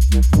Thank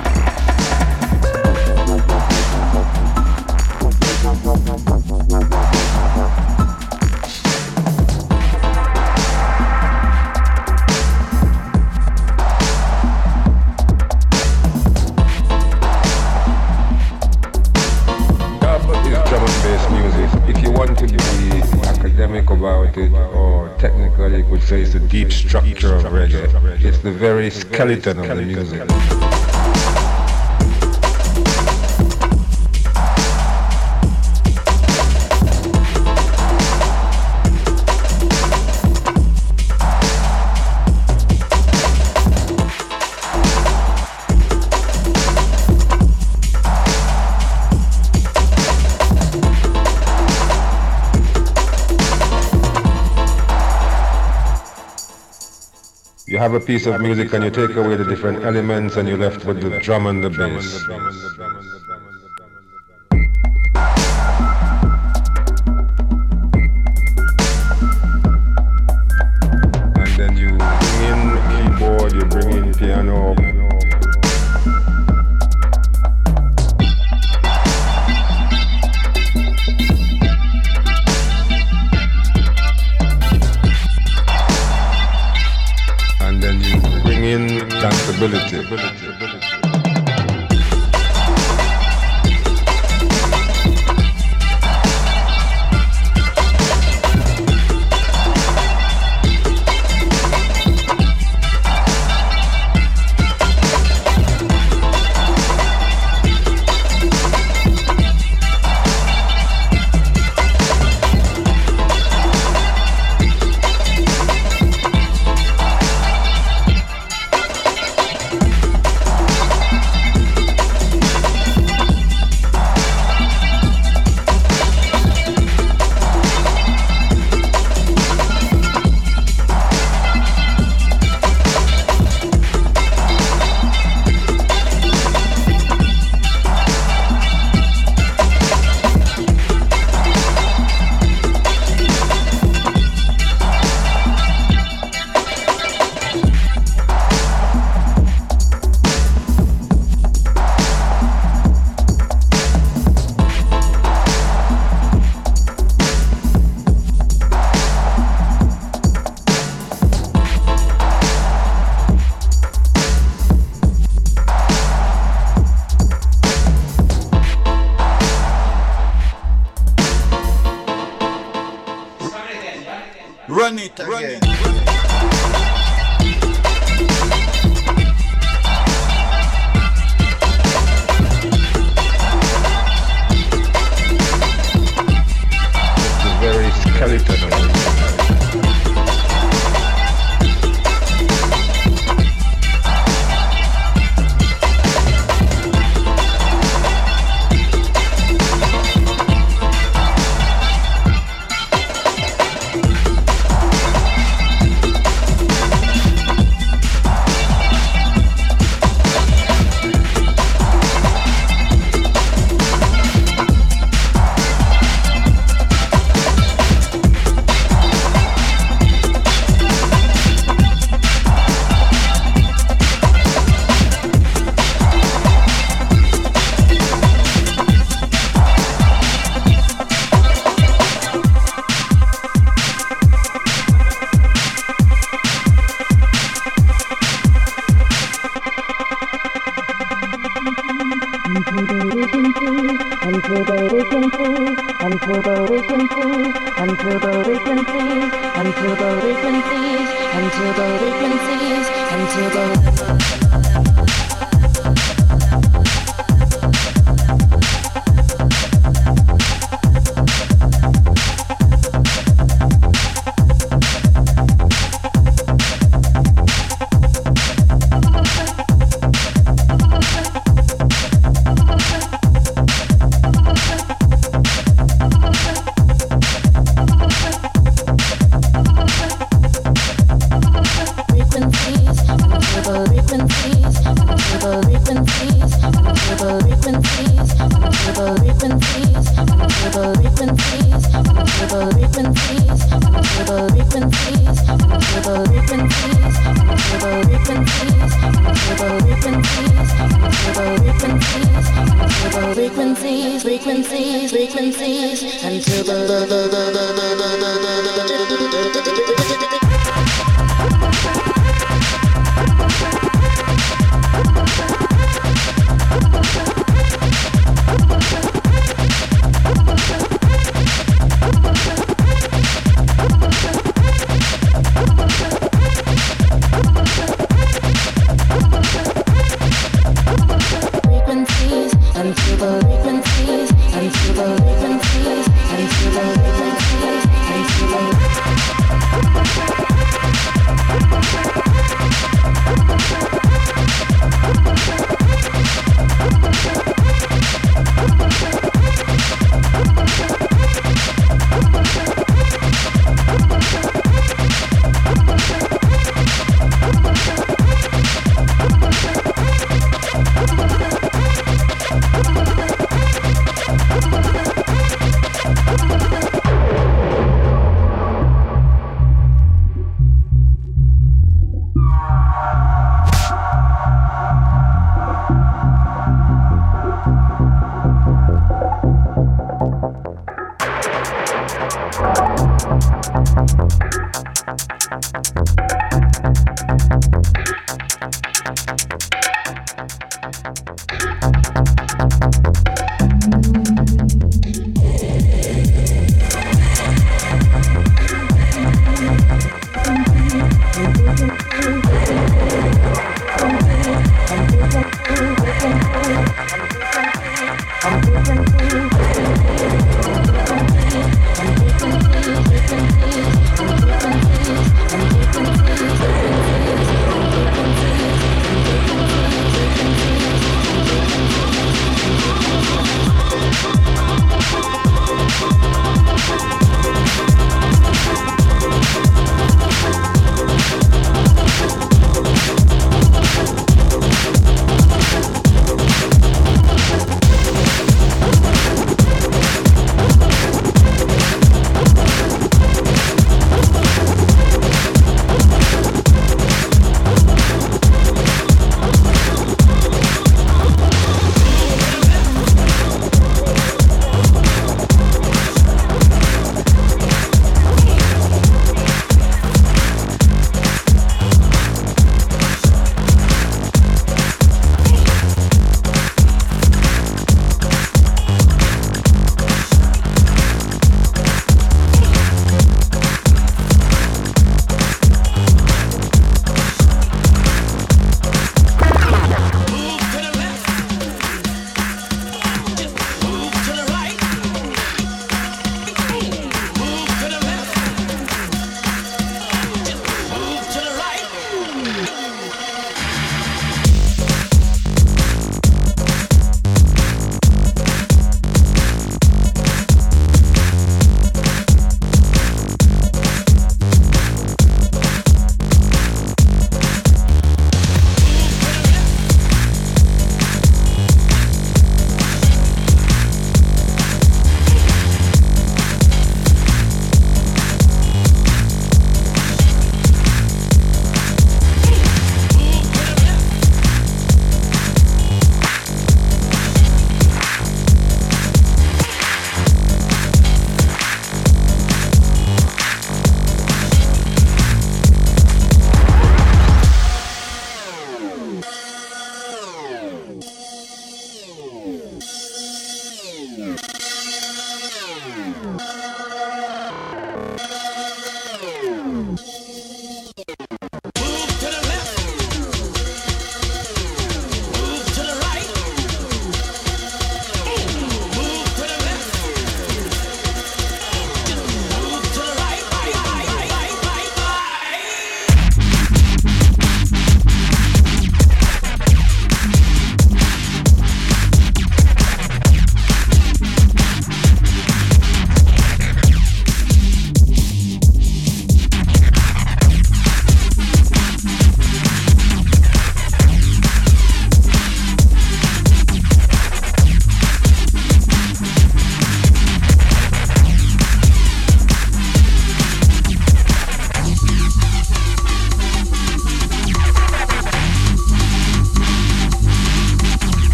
It's the very skeleton of the music. Have a piece of music and you take away the different elements and you're left with the drum and the bass. frequencies, frequencies, Frequencies. Frequencies. Frequencies. Frequencies. Frequencies. Frequencies. Frequencies. Frequencies. to the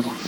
Gracias.